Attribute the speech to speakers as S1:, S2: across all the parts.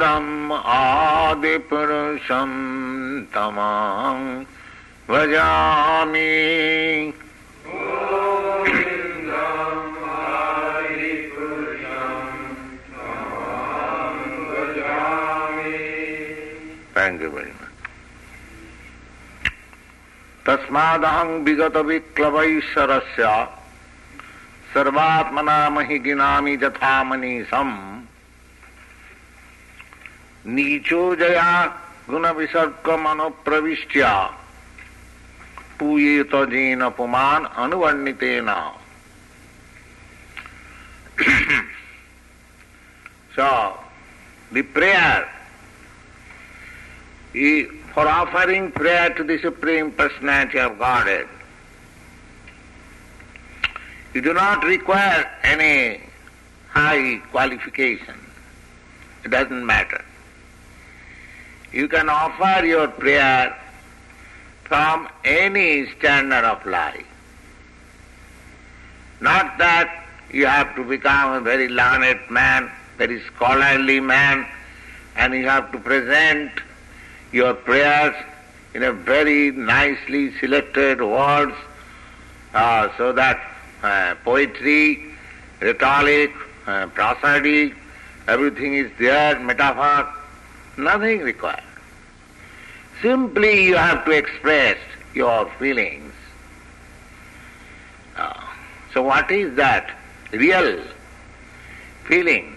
S1: इदम् आदिपुरुषम् तमाम् भजामि। थैंक यू वेरी मच तस्मादहं सर्वात्मना महि गिनामि यथा मनीषम् नीचो जया गुण विसर्ग मनोप्रविष्ट्या पूयेत जेन पुमान अनुवर्णितेन so the prayer for offering prayer to the Supreme Personality of Godhead, you do not require any high qualification. It doesn't matter. You can offer your prayer from any standard of life. Not that you have to become a very learned man, very scholarly man, and you have to present your prayers in a very nicely selected words uh, so that uh, poetry, rhetoric, uh, prosody, everything is there, metaphor, nothing required. Simply you have to express your feelings. So what is that real feeling?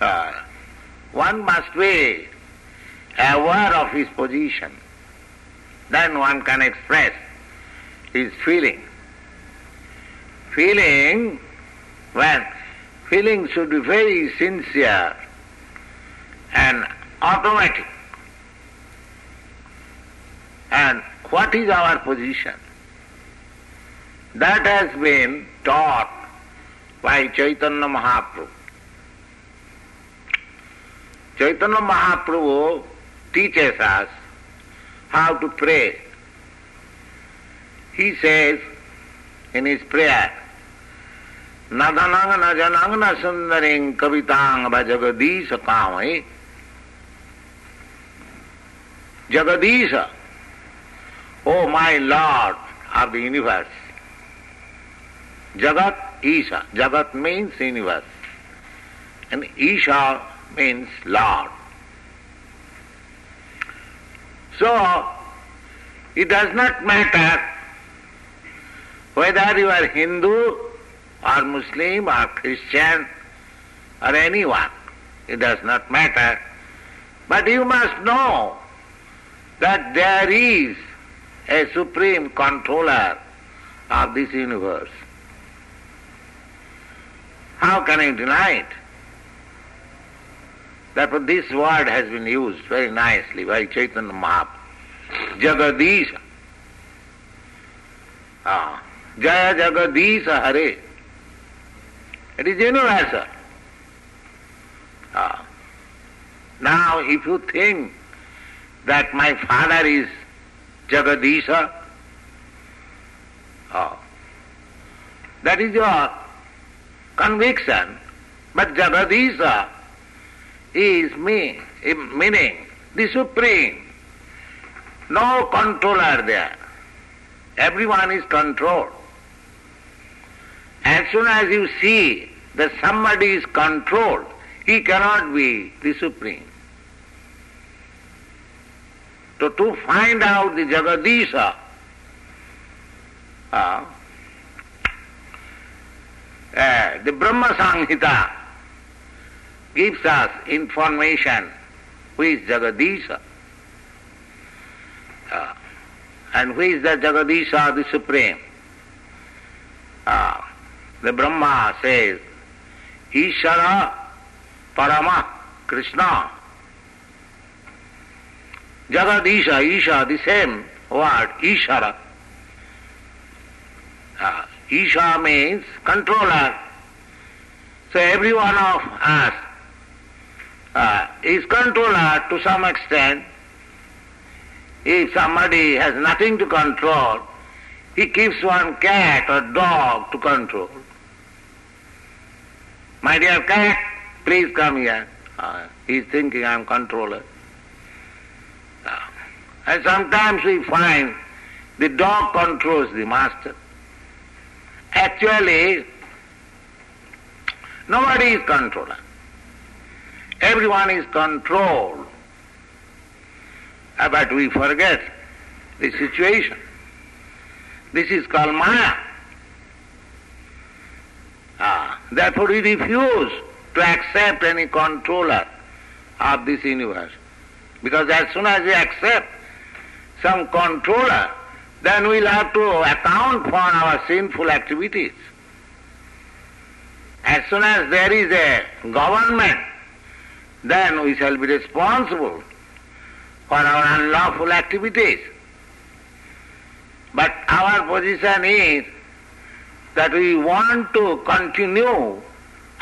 S1: Uh, one must be aware of his position. Then one can express his feeling. Feeling, when feeling should be very sincere and automatic. And what is our position? That has been taught by Chaitanya Mahaprabhu. Chaitanya Mahaprabhu teaches us how to pray. He says in his prayer, Nadanang najanang na sundaring kavitang jagadisha kamai. Jagadisha, O my Lord of the universe. Jagat Isha. Jagat means universe. And Isha means Lord. So, it does not matter whether you are Hindu or Muslim or Christian or anyone. It does not matter. But you must know that there is a supreme controller of this universe. How can you deny it? Therefore, this word has been used very nicely by Chaitanya Mahaprabhu. Jagadisha. Ah. Jaya Jagadisha Hare. It is universal. Ah. Now, if you think that my father is Jagadisha, oh, that is your conviction, but Jagadisha is me, meaning the Supreme. No controller there. Everyone is controlled. As soon as you see that somebody is controlled, he cannot be the Supreme. तो to find out the Jagdish the Brahma Samhita gives us information who is Jagdish and who. Is the Jagdish the supreme the Brahma से ईश्वर परमा Krishna Jagadisha, Isha, the same word, Ishara. Uh, Isha means controller. So every one of us uh, is controller to some extent. If somebody has nothing to control, he keeps one cat or dog to control. My dear cat, please come here. Uh, he's thinking I'm controller. And sometimes we find the dog controls the master. Actually, nobody is controller. Everyone is controlled. Uh, but we forget the situation. This is called Maya. Ah, therefore we refuse to accept any controller of this universe. Because as soon as we accept some controller, then we'll have to account for our sinful activities. As soon as there is a government, then we shall be responsible for our unlawful activities. But our position is that we want to continue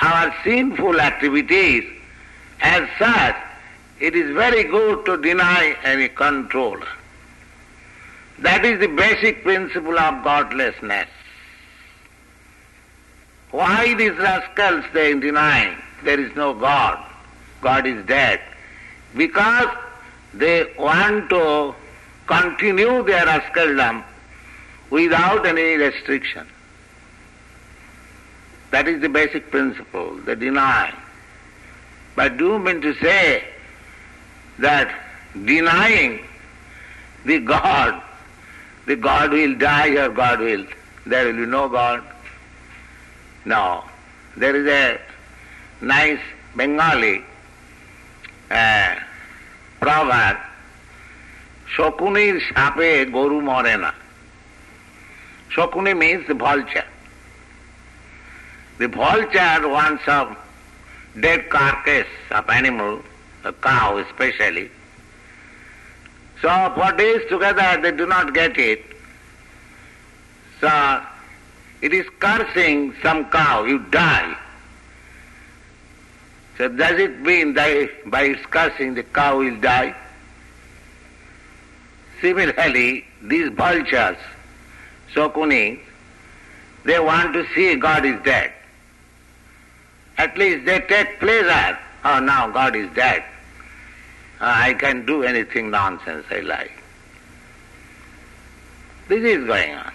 S1: our sinful activities. As such, it is very good to deny any control. That is the basic principle of godlessness. Why these rascals they deny there is no God, God is dead? Because they want to continue their rascaldom without any restriction. That is the basic principle, the deny. But do you mean to say that denying the God, the God will die or God will, there will be no God? No. There is a nice Bengali uh, proverb, শকুনির সাপে গরু মরে না Shokuni means the vulture. The vulture wants a dead carcass of animal, a cow especially. so for days together they do not get it. So it is cursing some cow, you die. So does it mean that by its cursing the cow will die? Similarly, these vultures, Shokuni, they want to see God is dead. At least they take pleasure. Oh, now God is dead. I can do anything nonsense I like. This is going on.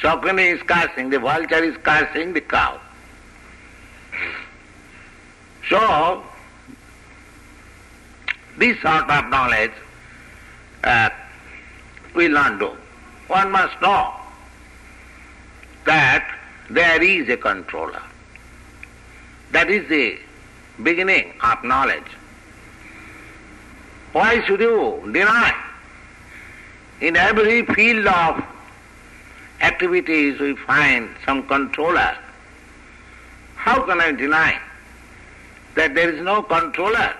S1: Shokuni is cursing, the vulture is cursing the cow. So, this sort of knowledge uh, will not do. One must know that there is a controller. That is the beginning of knowledge. Why should you deny? In every field of activities we find some controller. How can I deny that there is no controller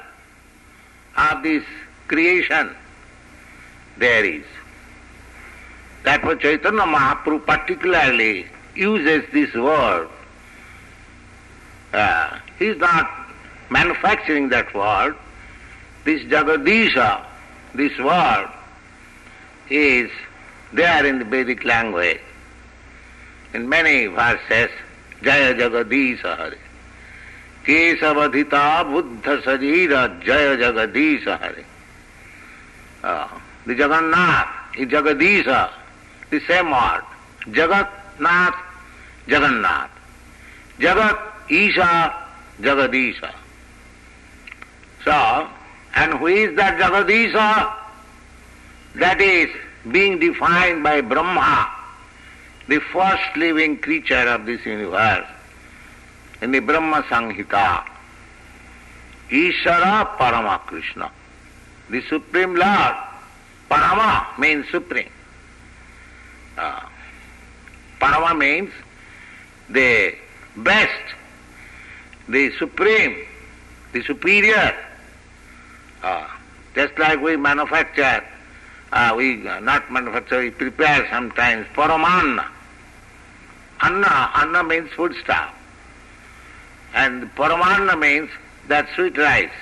S1: of this creation? There is. Therefore Chaitanya Mahaprabhu particularly uses this word. Uh, he is not manufacturing that word. This Jagadisha, this word, is there in the Vedic language. In many verses, Jaya Jagadisha Hare. Kesavadhita Buddha Sajira Jaya Jagadisha Hare. Uh, the Jagannath is Jagadisha, the same word. Jagat Nath, Jagannath. Jagat, Isha, Jagadisha. So, and who is that Jagadisha? That is being defined by Brahma, the first living creature of this universe, in the Brahma Samhita. Ishara Parama Krishna, the Supreme Lord. Parama means supreme. Uh, Parama means the best, the supreme, the superior. Uh, just like we manufacture, uh, we uh, not manufacture, we prepare sometimes paramanna. Anna, anna means food stuff. And paramanna means that sweet rice.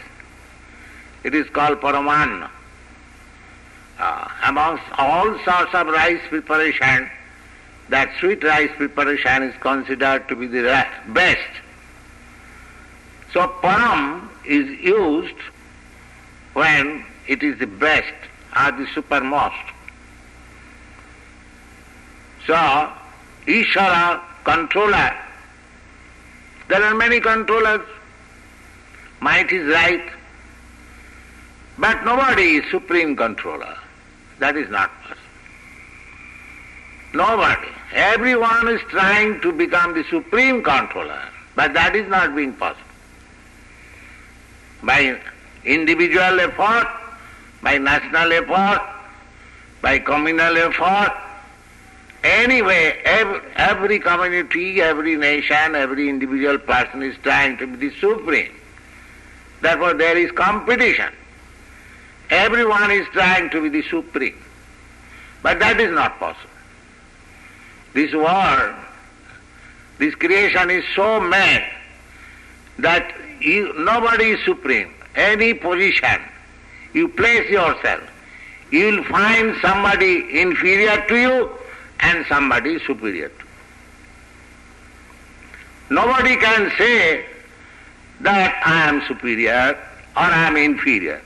S1: It is called paramanna. Uh, amongst all sorts of rice preparation, that sweet rice preparation is considered to be the best. So param is used when it is the best or the supermost. So, Ishvara, controller. There are many controllers. Might is right. But nobody is supreme controller. That is not possible. Nobody. Everyone is trying to become the supreme controller, but that is not being possible. By individual effort, by national effort, by communal effort, anyway, every, every community, every nation, every individual person is trying to be the supreme. Therefore, there is competition. Everyone is trying to be the supreme. But that is not possible. This world, this creation is so mad that you, nobody is supreme. Any position you place yourself, you will find somebody inferior to you and somebody superior to you. Nobody can say that I am superior or I am inferior.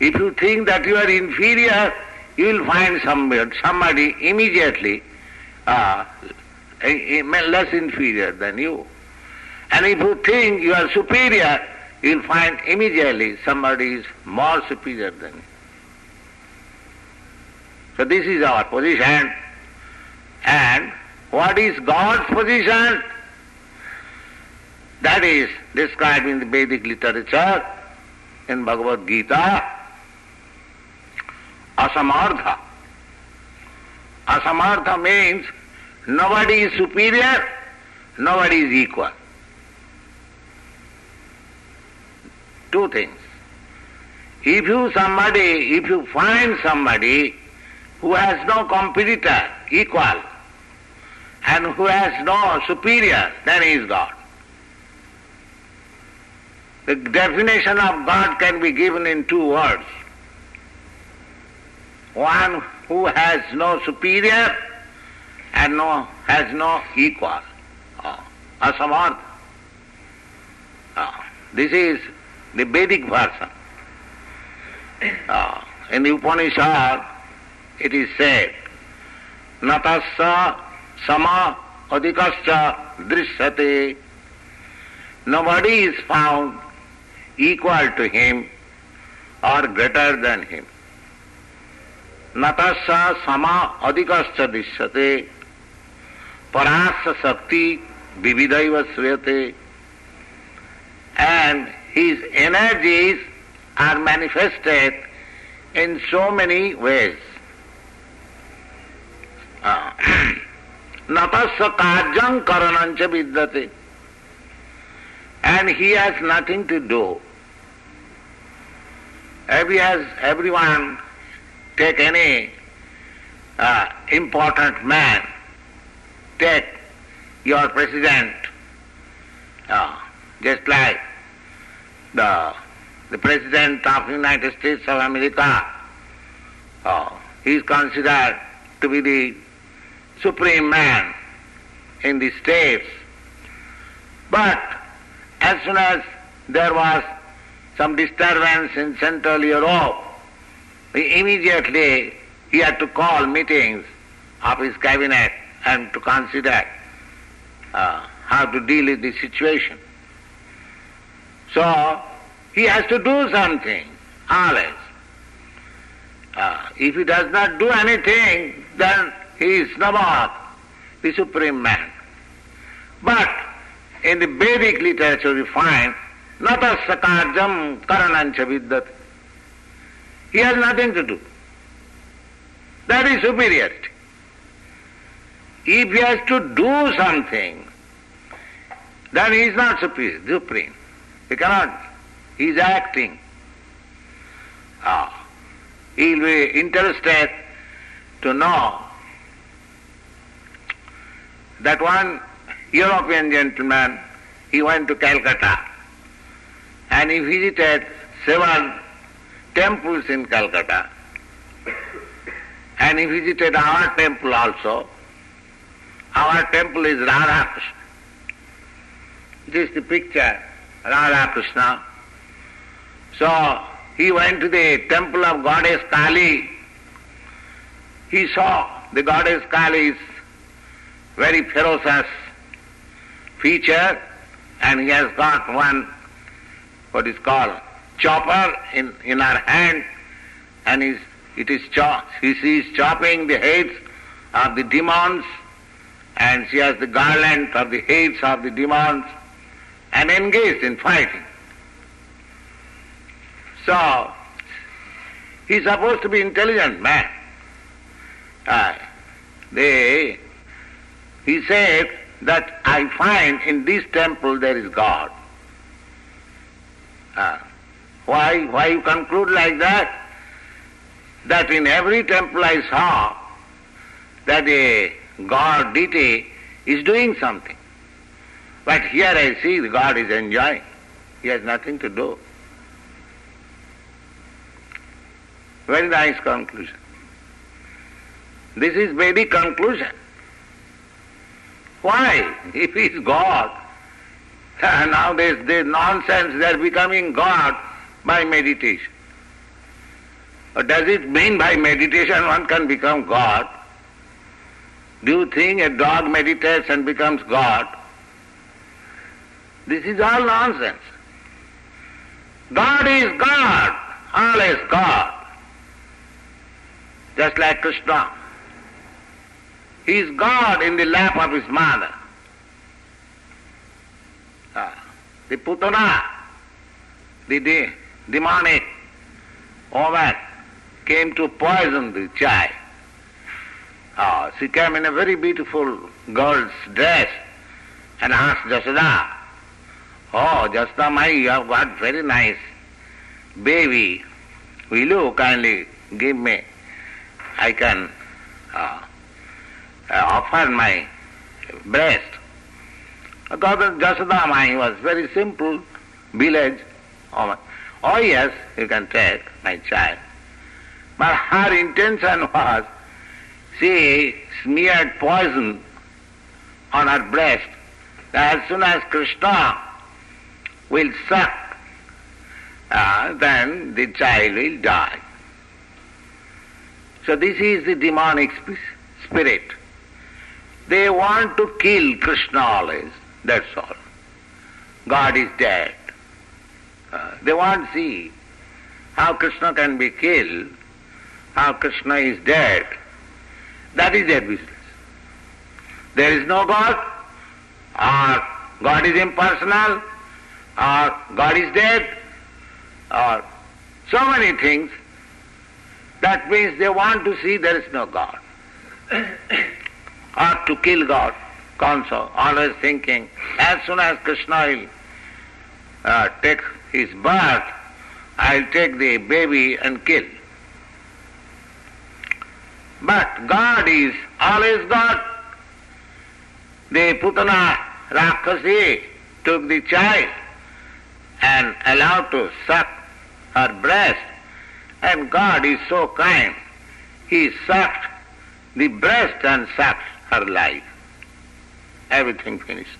S1: If you think that you are inferior, you will find somebody, somebody immediately uh, less inferior than you. And if you think you are superior, you will find immediately somebody is more superior than you. So this is our position. And what is God's position? That is described in the Vedic literature, in Bhagavad Gita, asamartha. Asamartha means nobody is superior, nobody is equal. Two things. If you somebody, if you find somebody who has no competitor, equal, and who has no superior, then he is God. The definition of God can be given in two words. One who has no superior and no has no equal. Ah, oh, asamartha. Oh, ah, this is the Vedic version. Oh, in the Upanishad, it is said, Natasya sama adhikascha drishyate. Nobody is found equal to him or greater than him. Natasya sama adhikascha drishyate. Parasya sakti vividaiva sriyate. And his energies are manifested in so many ways. Vidyate. And he has nothing to do. Every has, everyone take any uh, important man, take your president, uh, just like the, the President of the United States of America, uh, he is considered to be the supreme man in the states. But as soon as there was some disturbance in Central Europe, he immediately he had to call meetings of his cabinet and to consider uh, how to deal with the situation. So he has to do something, always. Uh, if he does not do anything, then he is not the supreme man. But in the Vedic literature we find natasya karjam karanancha vidyate. He has nothing to do. That is superiority. If he has to do something, then he is not superior, supreme. He cannot. He is acting. Ah. He will be interested to know that one European gentleman, he went to Calcutta and he visited several temples in Calcutta and he visited our temple also. Our temple is Radha This is the picture Radha Krishna. So he went to the temple of goddess Kali. He saw the goddess Kali's very ferocious feature and he has got one what is called chopper in, in her hand and is, it is cho- he is chopping the heads of the demons and she has the garland of the heads of the demons and engaged in fighting. So, he's supposed to be intelligent man. Uh, they, he said that I find in this temple there is God. Uh, why, why you conclude like that? That in every temple I saw that a God deity is doing something. But here I see the God is enjoying. He has nothing to do. Very nice conclusion. This is Vedic conclusion. Why? If he is God, now this, nonsense, they are becoming God by meditation. Or does it mean by meditation one can become God? Do you think a dog meditates and becomes God? This is all nonsense. God is God, always God. Just like Krishna. He is God in the lap of his mother. Ah, the Putana, the de- demonic woman, came to poison the child. Ah, she came in a very beautiful girl's dress and asked Jasada, Oh, Jasada Mai, you have got very nice baby. Will you kindly give me? I can uh, uh, offer my breast. Because Jasada Mai was very simple village woman. Oh yes, you can take my child. But her intention was she smeared poison on her breast. As soon as Krishna will suck, uh, then the child will die. So this is the demonic spirit. They want to kill Krishna always, that's all. God is dead. Uh, they want to see how Krishna can be killed, how Krishna is dead. That is their business. There is no God, or God is impersonal, or God is dead, or so many things. That means they want to see there is no God. or to kill God, also, always thinking, as soon as Krishna will uh, take his birth, I'll take the baby and kill. But God is always God. The Putana Rakshasi took the child and allowed to suck her breast, and God is so kind. He sucked the breast and sucked her life. Everything finished.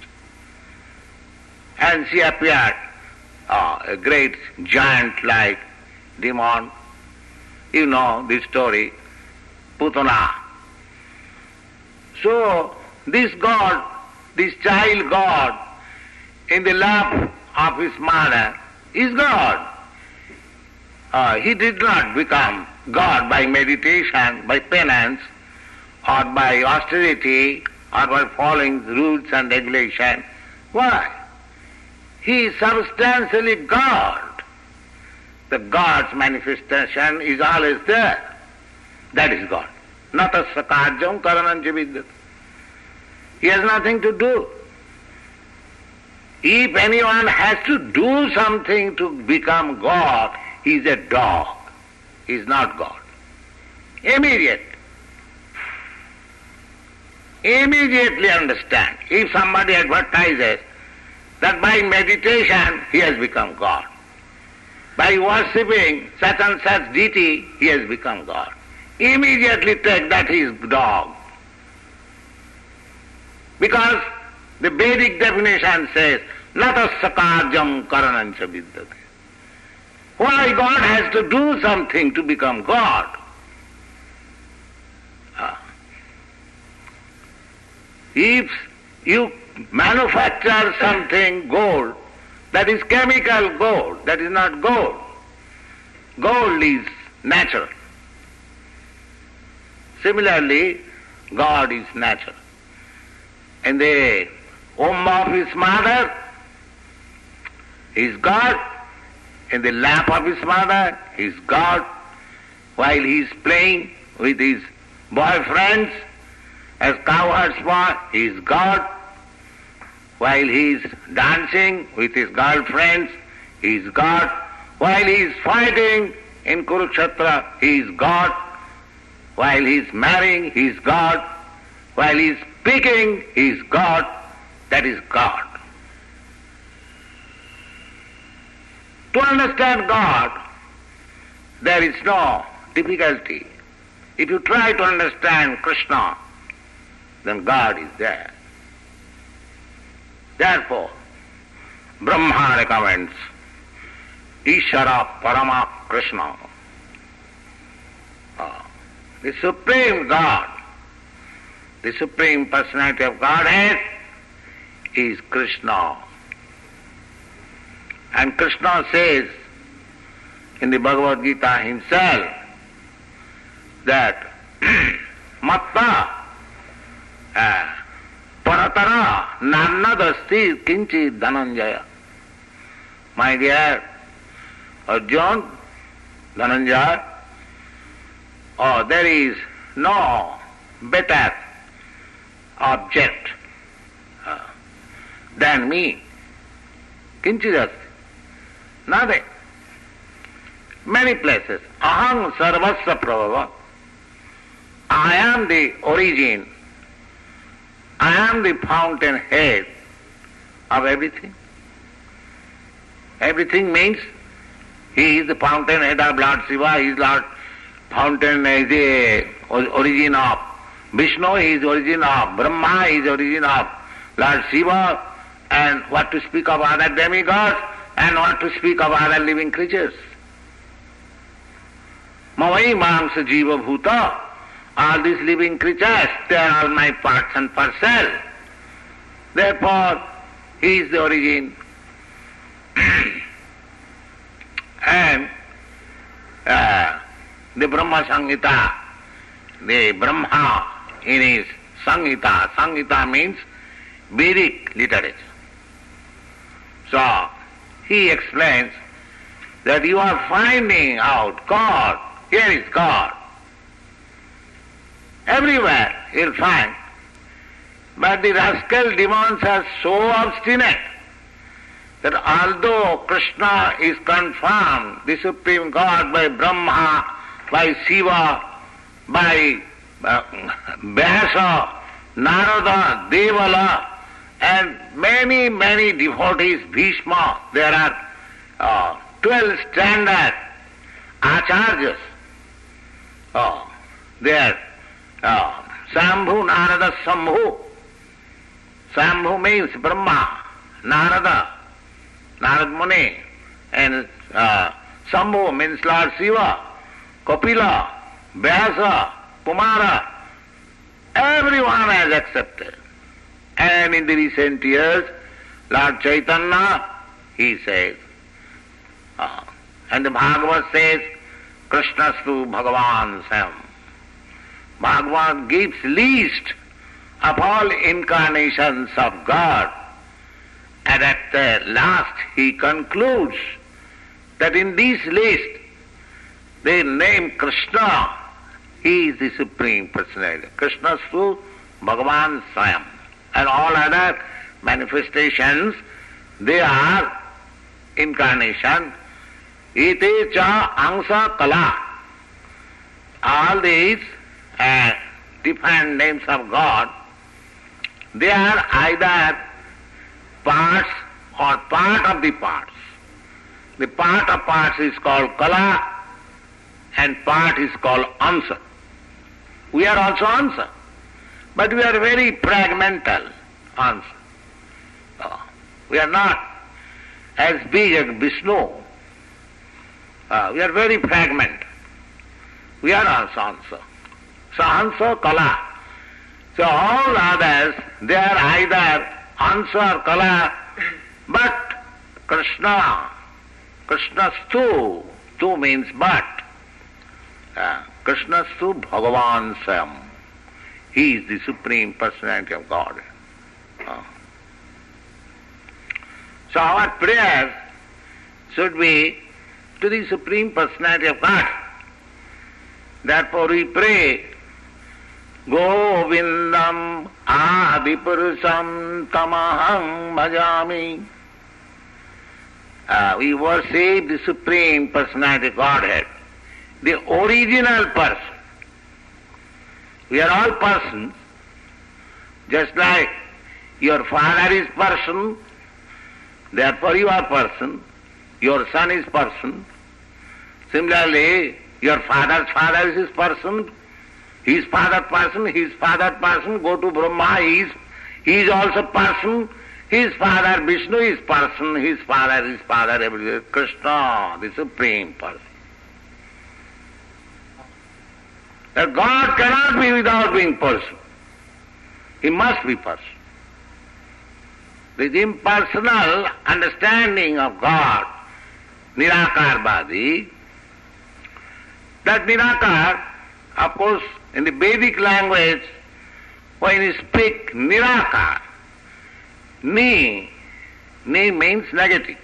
S1: And she appeared uh, a great giant like demon. You know this story, Putana. So this God, this child God, in the lap of his mother is God. Uh, he did not become God by meditation, by penance, or by austerity, or by following rules and regulation. Why? He is substantially God. The God's manifestation is always there. That is God. Not a sakarjam karanancha vidyat. He has nothing to do. If anyone has to do something to become God, he is a dog. He is not God. Immediate. Immediately understand. If somebody advertises that by meditation he has become God. By worshipping such and such deity, he has become God. Immediately take that he is dog. Because the Vedic definition says, natasya karyam karanancha. Why God has to do something to become God? Ah. If you manufacture something gold, that is chemical gold, that is not gold. Gold is natural. Similarly, God is natural. And the womb of his mother is God. In the lap of his mother is God. While he is playing with his boyfriends as cowherd's boy, he is God. While he is dancing with his girlfriends, he is God. While he is fighting in Kurukshetra, he is God. While he is marrying, he is God. While he is speaking, he is God. That is God. To understand God, there is no difficulty. If you try to understand Krishna, then God is there. Therefore, Brahma recommends Ishara Parama Krishna, uh, the Supreme God, the Supreme Personality of Godhead is Krishna. And Krishna says in the Bhagavad Gita himself that Matta uh, Paratara Nannadasti Kinchi Dhananjaya. My dear Arjun, Dhananjaya, oh, there is no better object uh, than me. Kinchidasti. Nothing. Many places. Aham sarvasya prabhava. I am the origin. I am the fountainhead of everything. Everything means he is the fountainhead of Lord Shiva, he is Lord fountain is the origin of Vishnu, he is origin of Brahma, he is origin of Lord Shiva, and what to speak of other demigods, and what to speak of other living creatures. Mavai Mamsa Jiva Bhuta, all these living creatures, they are all my parts and parcel. Therefore, he is the origin. and uh, the Brahma Samhita, the Brahma in his Samhita, Samhita means Vedic literature. So, he explains that you are finding out God, here is God. Everywhere you'll find. But the rascal demons are so obstinate that although Krishna is confirmed, the Supreme God, by Brahma, by Shiva, by uh, Narada, Devala, and many, many devotees, Bhishma, there are uh, 12 standard acharyas. Oh, there, uh, Sambhu, Narada, Sambhu. Sambhu means Brahma, Narada, Narad Muni, and uh, Sambhu means Lord Shiva, Kapila, Vyasa, Kumara. Everyone has accepted. And in the recent years, Lord Chaitanya, he says, uh, and the Bhagavad says, Krishnastu Bhagavan Sam. Bhagavan gives least of all incarnations of God. And at the last he concludes that in this list they name Krishna. He is the Supreme Personality. Krishnastu Bhagavan Swayam and all other manifestations, they are incarnation. Ite cha angsa kala. All these uh, different names of God, they are either parts or part of the parts. The part of parts is called kala and part is called ansa. We are also ansa. But we are very fragmental answer. Oh. We are not as big as Vishnu. Uh, we are very fragment. We are also Hansa. So Hansa, Kala. So all others, they are either Hansa or Kala, but Krishna, Krishna Stu, Tu means but. Uh, Krishna Stu Bhagavan Sam. He is the Supreme Personality of God. Uh. So our prayer should be to the Supreme Personality of God. Therefore we pray, Govindam Adipurusham Tamaham Bhajami. Uh, we worship the Supreme Personality Godhead, the original person. We are all persons, just like your father is person, therefore you are person, your son is person. Similarly, your father's father is his person, his father person, his father person, go to Brahma, he is, he is also person, his father Vishnu is person, his father is father, everybody, Krishna, the supreme person. That God cannot be without being person. He must be person. This impersonal understanding of God, Nirakar Badi, that Nirakar, of course, in the Vedic language, when you speak Nirakar, Ni, Ni means negative.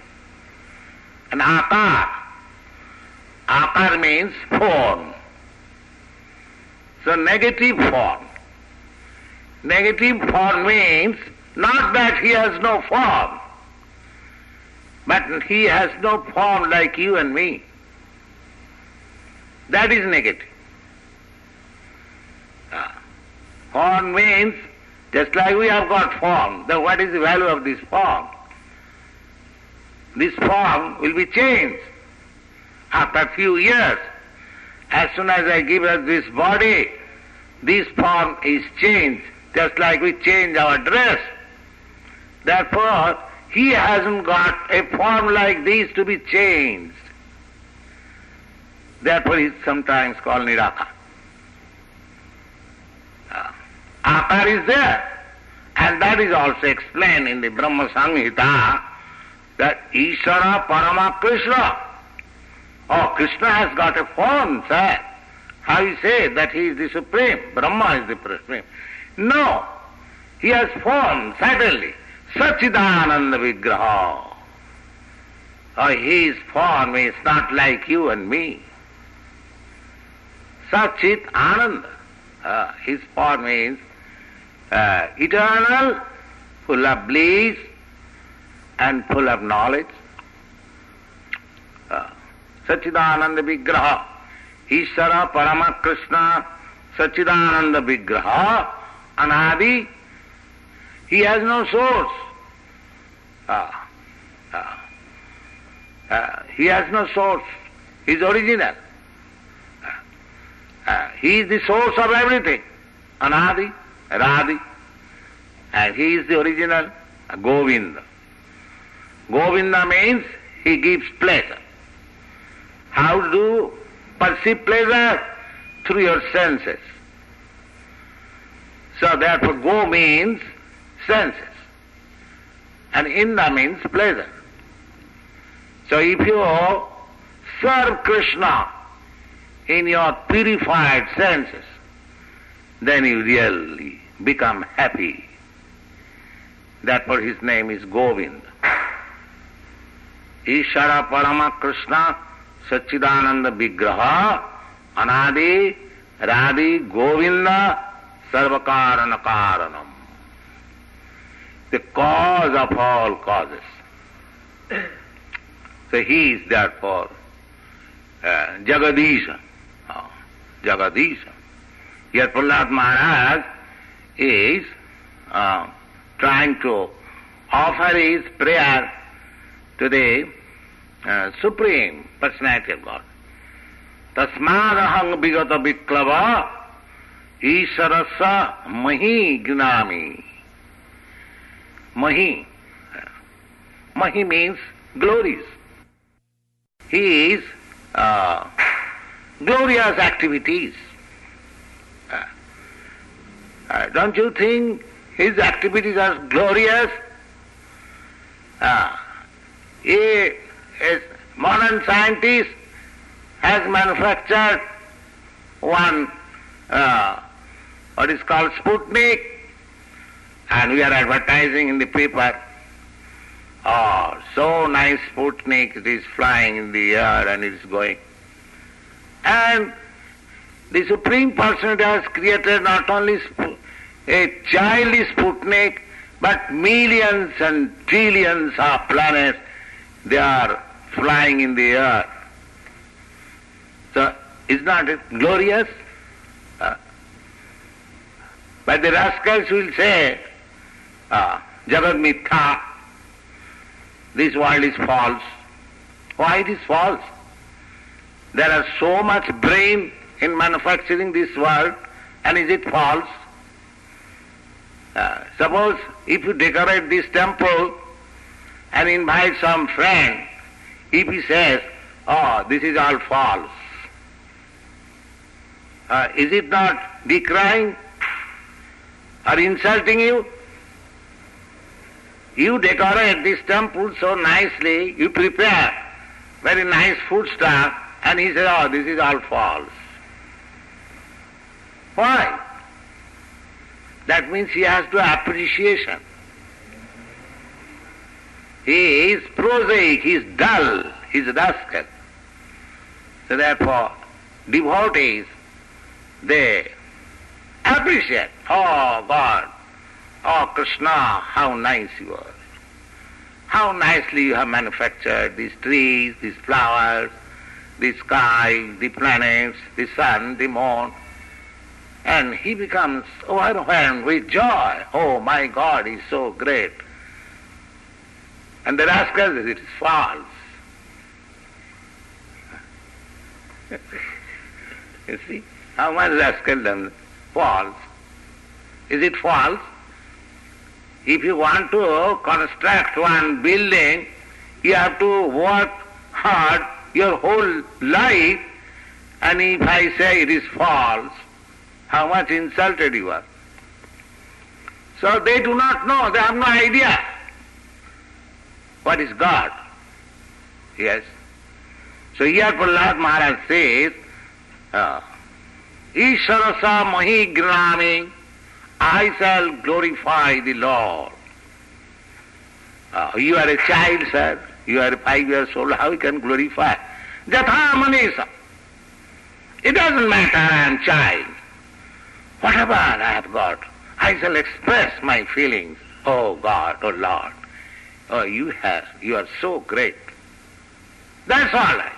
S1: And Akar, Akar means form. So negative form. Negative form means not that he has no form, but he has no form like you and me. That is negative. Ah. Form means just like we have got form, then what is the value of this form? This form will be changed after a few years. As soon as I give us this body, this form is changed, just like we change our dress. Therefore, he hasn't got a form like this to be changed. Therefore, he sometimes called Niraka. Uh, Akar is there. And that is also explained in the Brahma Samhita that Ishara Parama Krishna. Oh, Krishna has got a form, sir. How you say that he is the supreme, Brahma is the supreme. No, he has form, certainly. Sachidananda Vigraha. Oh, his form is not like you and me. Sachit Ananda. Uh, his form is uh, eternal, full of bliss, and full of knowledge. Sachidananda Vigraha Anadi. He has no source. Uh, uh, uh, he has no source. He is original. Uh, he is the source of everything. Anadi, Radhi. And he is the original Govinda. Govinda means he gives pleasure. How to perceive pleasure? Through your senses. So therefore go means senses. And Inda means pleasure. So if you serve Krishna in your purified senses, then you really become happy. Therefore his name is Govind. Ishara Parama Krishna Sachidananda Vigraha Anadi Radhi Govinda Sarvakarana Karanam. The cause of all causes. So he is therefore uh, Jagadisha. Oh, Jagadisha. Here Prahlad Maharaj is uh, trying to offer his prayer to the uh, Supreme Personality of God. Tasmadahang vigata viklava Isarasa mahi gnami. Mahi. Mahi means glories. His uh, glorious activities. Uh, don't you think his activities are glorious? Uh, he, a modern scientist has manufactured one uh, what is called Sputnik, and we are advertising in the paper. Oh, so nice Sputnik, it is flying in the air and it is going. And the Supreme Personality has created not only a child Sputnik, but millions and trillions of planets, they are flying in the air. So, is not it glorious? Uh, but the rascals will say, uh, this world is false. Why it is false? There are so much brain in manufacturing this world, and is it false? Uh, suppose if you decorate this temple and invite some friend, if he says, oh, this is all false, uh, is it not decrying or insulting you? You decorate this temple so nicely, you prepare very nice food stuff, and he says, oh, this is all false. Why? That means he has to appreciation. He is prosaic, he is dull, he is rascal. So therefore, devotees, they appreciate, oh God, oh Krishna, how nice you are. How nicely you have manufactured these trees, these flowers, the sky, the planets, the sun, the moon. And he becomes overwhelmed with joy. Oh my God, he's so great. And the rascal says it is false. you see, how much rascal done false. Is it false? If you want to construct one building, you have to work hard your whole life, and if I say it is false, how much insulted you are. So they do not know, they have no idea what is God. Yes. So here Prahlad Maharaj says, uh, Mahi Grami, I shall glorify the Lord. Uh, you are a child, sir. You are five years old. How you can glorify? Jatha Manisa. It doesn't matter I am child. Whatever I have got, I shall express my feelings. Oh God, oh Lord. Oh, you have, you are so great. That's all right.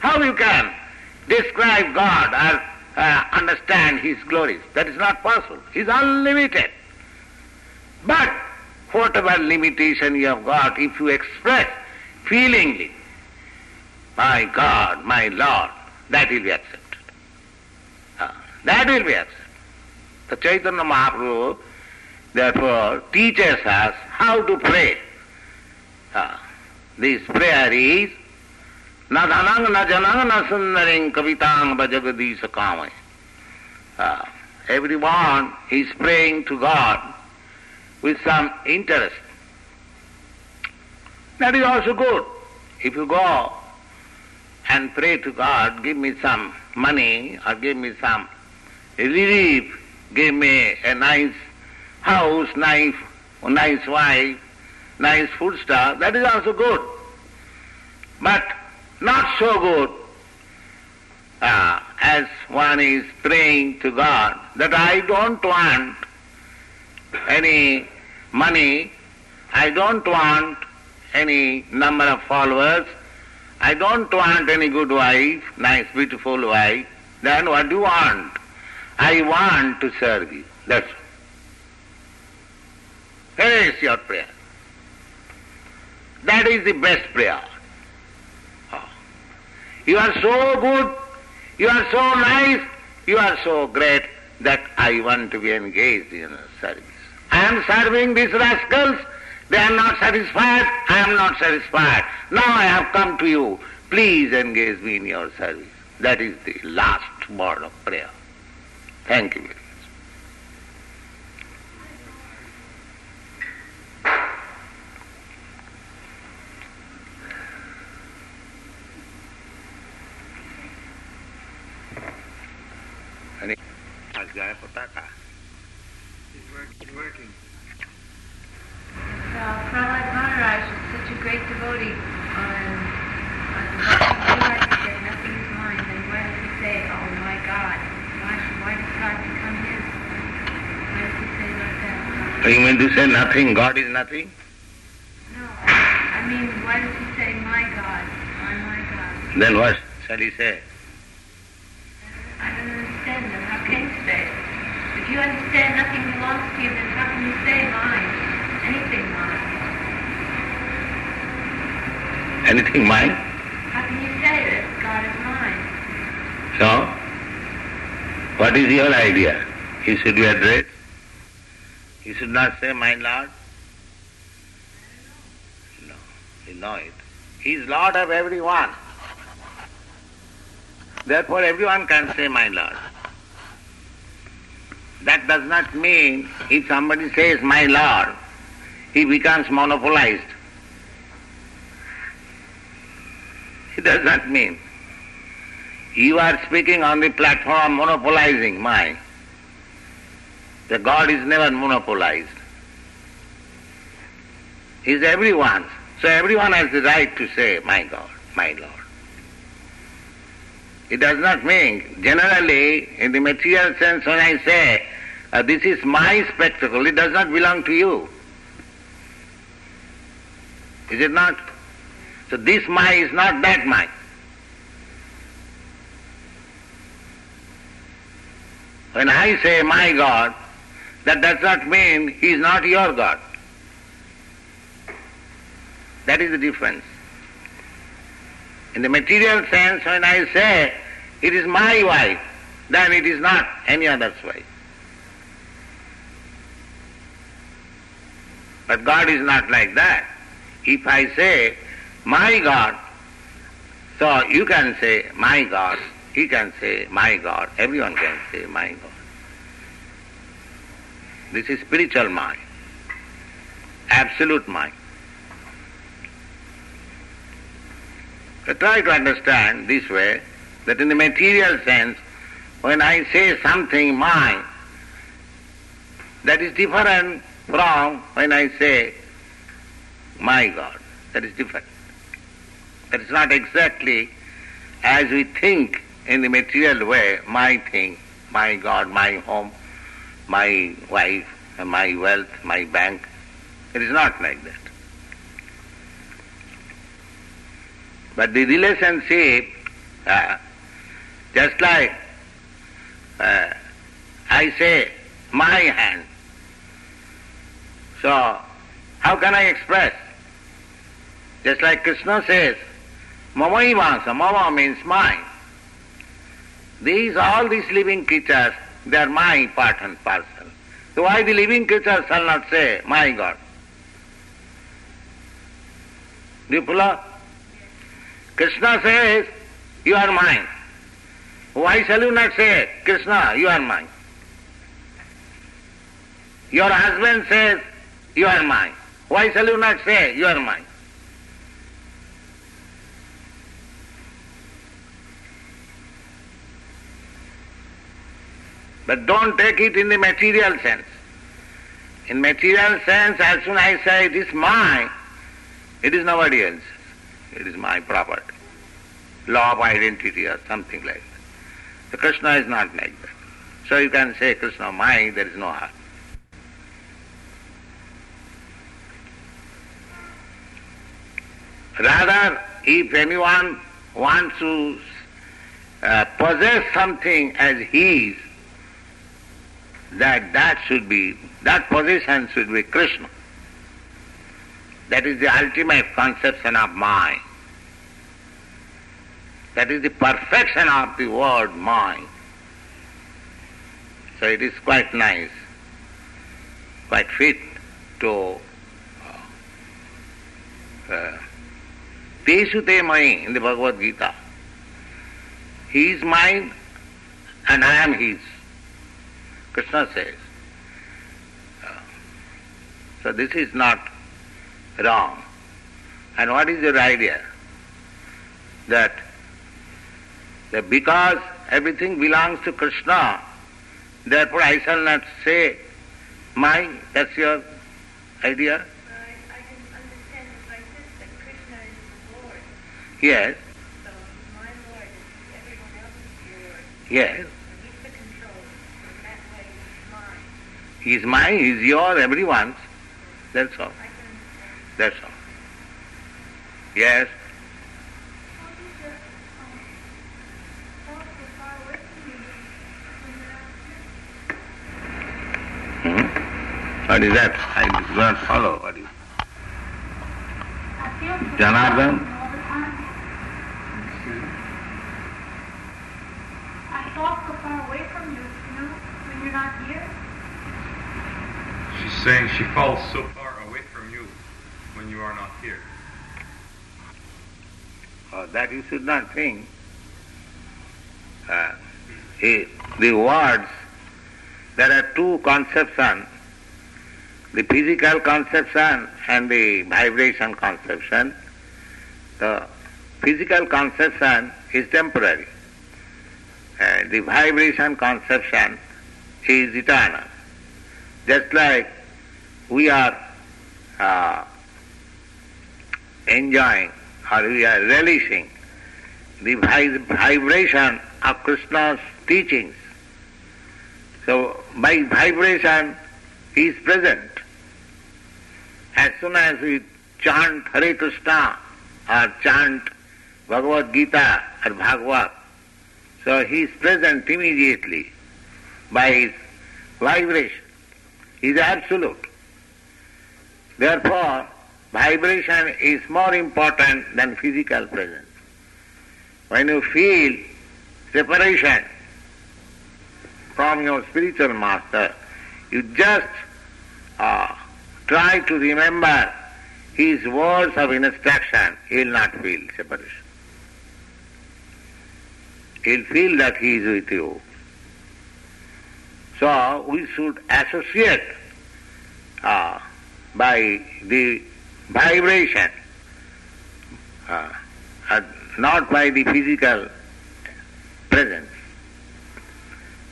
S1: How you can describe God or uh, understand His glories? That is not possible. He is unlimited. But whatever limitation you have got, if you express feelingly, my God, my Lord, that will be accepted. Uh, that will be accepted. The Chaitanya Mahaprabhu therefore teaches us how to pray. Uh, this prayer is na sundaring kavitang bhajagadish kamay. Uh, everyone is praying to God with some interest. That is also good. If you go and pray to God, give me some money or give me some relief, give me a nice house, nice, nice wife, nice food stuff, that is also good. But not so good uh, as one is praying to God that I don't want any money, I don't want any number of followers, I don't want any good wife, nice beautiful wife, then what do you want? I want to serve you. That's all. Your prayer? That is the best prayer. Oh. You are so good, you are so nice, you are so great that I want to be engaged in service. I am serving these rascals They are not satisfied, I am not satisfied. Now I have come to you. Please engage me in your service. That is the last word of prayer. Thank you And he has guy for Taka.
S2: He's, work, he's working.
S3: Uh, Prahlad Maharaj is such a great devotee um, on, on what he say, nothing is mine, then why does he say, oh my God, why, should, why does God become his? Why does he say like that?
S1: So you mean to say nothing, God is nothing?
S3: No, I mean, why does he say my God, my, God?
S1: Then what shall he say?
S3: You understand nothing belongs to you, then how can you say mine? Anything mine?
S1: Anything mine?
S3: How can you say that God is mine?
S1: So, what is your idea? He should be addressed? He should not say, my Lord? No, you know it. He is Lord of everyone. Therefore, everyone can say, my Lord. That does not mean if somebody says, my Lord, he becomes monopolized. It does not mean. You are speaking on the platform monopolizing my. The God is never monopolized. He is everyone's. So everyone has the right to say, my God, my Lord. It does not mean, generally, in the material sense, when I say, uh, this is my spectacle, it does not belong to you. Is it not? So this my is not that my. When I say my God, that does not mean he is not your God. That is the difference. In the material sense, when I say it is my wife, then it is not any other's wife. But God is not like that. If I say my God, so you can say my God, he can say my God, everyone can say my God. This is spiritual mind, absolute mind. So try to understand this way that in the material sense, when I say something mine, that is different from when I say my God. That is different. That is not exactly as we think in the material way, my thing, my God, my home, my wife, my wealth, my bank. It is not like that. But the relationship, uh, just like uh, I say, my hand. So, how can I express? Just like Krishna says, Mamaivansa, Mama means mine. These, all these living creatures, they are my part and parcel. So why the living creatures shall not say, my God? Do you follow? Krishna says, you are mine. Why shall you not say, Krishna, you are mine? Your husband says, you are mine. Why shall you not say, you are mine? But don't take it in the material sense. In material sense, as soon as I say it is mine, it is nobody else's. It is my property. Law of identity or something like that. The Krishna is not like that. So you can say Krishna mine, there is no harm. Rather, if anyone wants to uh, possess something as his, that that should be, that possession should be Krishna. That is the ultimate conception of mind. That is the perfection of the word mind. So it is quite nice, quite fit to uh, uh, mai in the Bhagavad Gita. He is mine and I am his. Krishna says. Uh, so this is not wrong. And what is your idea? That, that because everything belongs to Krishna, therefore I shall not say mine. That's your idea?
S3: I, I can understand it like this, that Krishna is Lord.
S1: Yes,
S3: So he's my Lord and everyone else Lord.
S1: yes.
S3: He's the controller. In that way, he's mine.
S1: He is mine, he is yours, everyone's. That's all.
S3: I can understand.
S1: That's all. Yes.
S3: How did your um, thoughts so far away from you when you're out here?
S1: Hmm? What is that? I do not follow. What is
S3: I feel so
S1: Janardhan?
S3: all the. I thought so far away from you, you know, when you're not here.
S2: She's saying she falls so far away from you when you are not here.
S1: Oh, that you should not think. Uh, the words, there are two conceptions, the physical conception and the vibration conception. The physical conception is temporary. the vibration conception is eternal. Just like we are uh, enjoying or we are relishing the vibration of Krishna's teachings. So by vibration he is present. As soon as we chant Hare Krishna or chant Bhagavad Gita or Bhagavat, so he is present immediately by his vibration. He is absolute. Therefore, vibration is more important than physical presence. When you feel separation from your spiritual master, you just uh, try to remember his words of instruction, he will not feel separation. He'll feel that he is with you. So we should associate uh, by the vibration, uh, uh, not by the physical presence.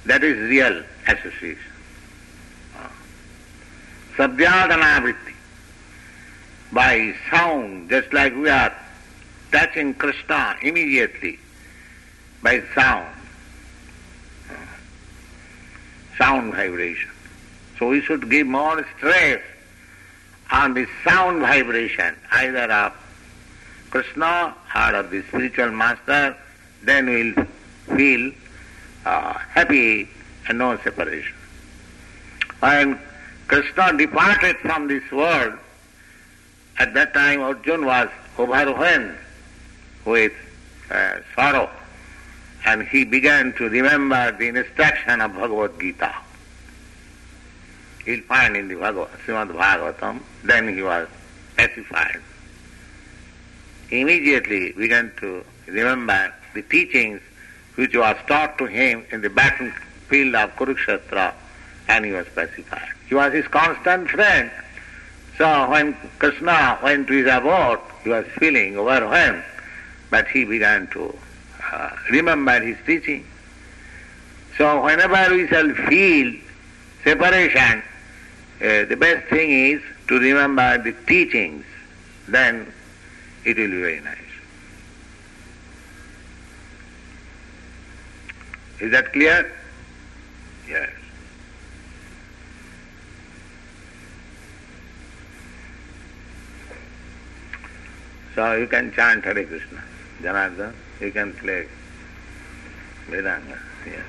S1: That is real association. Sabhyadana. By sound, just like we are touching Krishna immediately by sound. Sound vibration. So we should give more stress on the sound vibration, either of Krishna or of the spiritual master, then we'll feel uh, happy and no separation. When Krishna departed from this world, at that time Arjuna was overwhelmed with uh, sorrow and he began to remember the instruction of Bhagavad Gita. He'll find in the Bhagavad, Srimad Bhagavatam, then he was pacified. He immediately began to remember the teachings which was taught to him in the battlefield of Kurukshetra, and he was pacified. He was his constant friend. So when Krishna went to his abode, he was feeling overwhelmed, but he began to uh, remember his teaching. So whenever we shall feel separation, uh, the best thing is to remember the teachings, then it will be very nice. Is that clear? Yes. So you can chant Hare Krishna. Janardhan, you can play Vedanga. Yes.